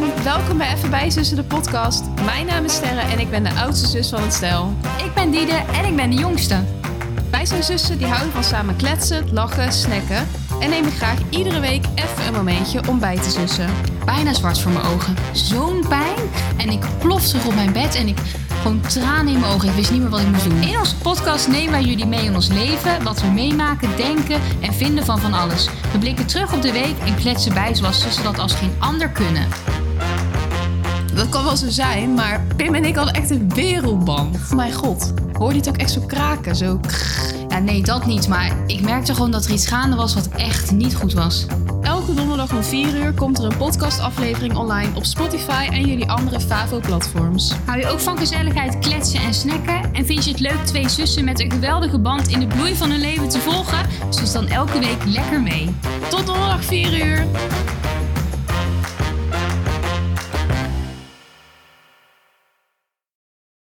Welkom bij Even bij Zussen de podcast. Mijn naam is Sterre en ik ben de oudste zus van het stel. Ik ben Diede en ik ben de jongste. Wij zijn zussen die houden van samen kletsen, lachen, snacken en nemen graag iedere week even een momentje om bij te zussen. Bijna zwart voor mijn ogen. Zo'n pijn. En ik plof terug op mijn bed en ik gewoon tranen in mijn ogen. Ik wist niet meer wat ik moest doen. In onze podcast nemen wij jullie mee in ons leven, wat we meemaken, denken en vinden van van alles. We blikken terug op de week en kletsen bij zoals zussen dat als geen ander kunnen. Kan wel zo zijn, maar Pim en ik hadden echt een wereldband. Mijn god, hoorde je het ook echt zo kraken? Zo. Ja, nee, dat niet. Maar ik merkte gewoon dat er iets gaande was wat echt niet goed was. Elke donderdag om 4 uur komt er een podcastaflevering online op Spotify en jullie andere Favo-platforms. Hou je ook van gezelligheid, kletsen en snacken? En vind je het leuk twee zussen met een geweldige band in de bloei van hun leven te volgen? Dus dan elke week lekker mee. Tot donderdag 4 uur!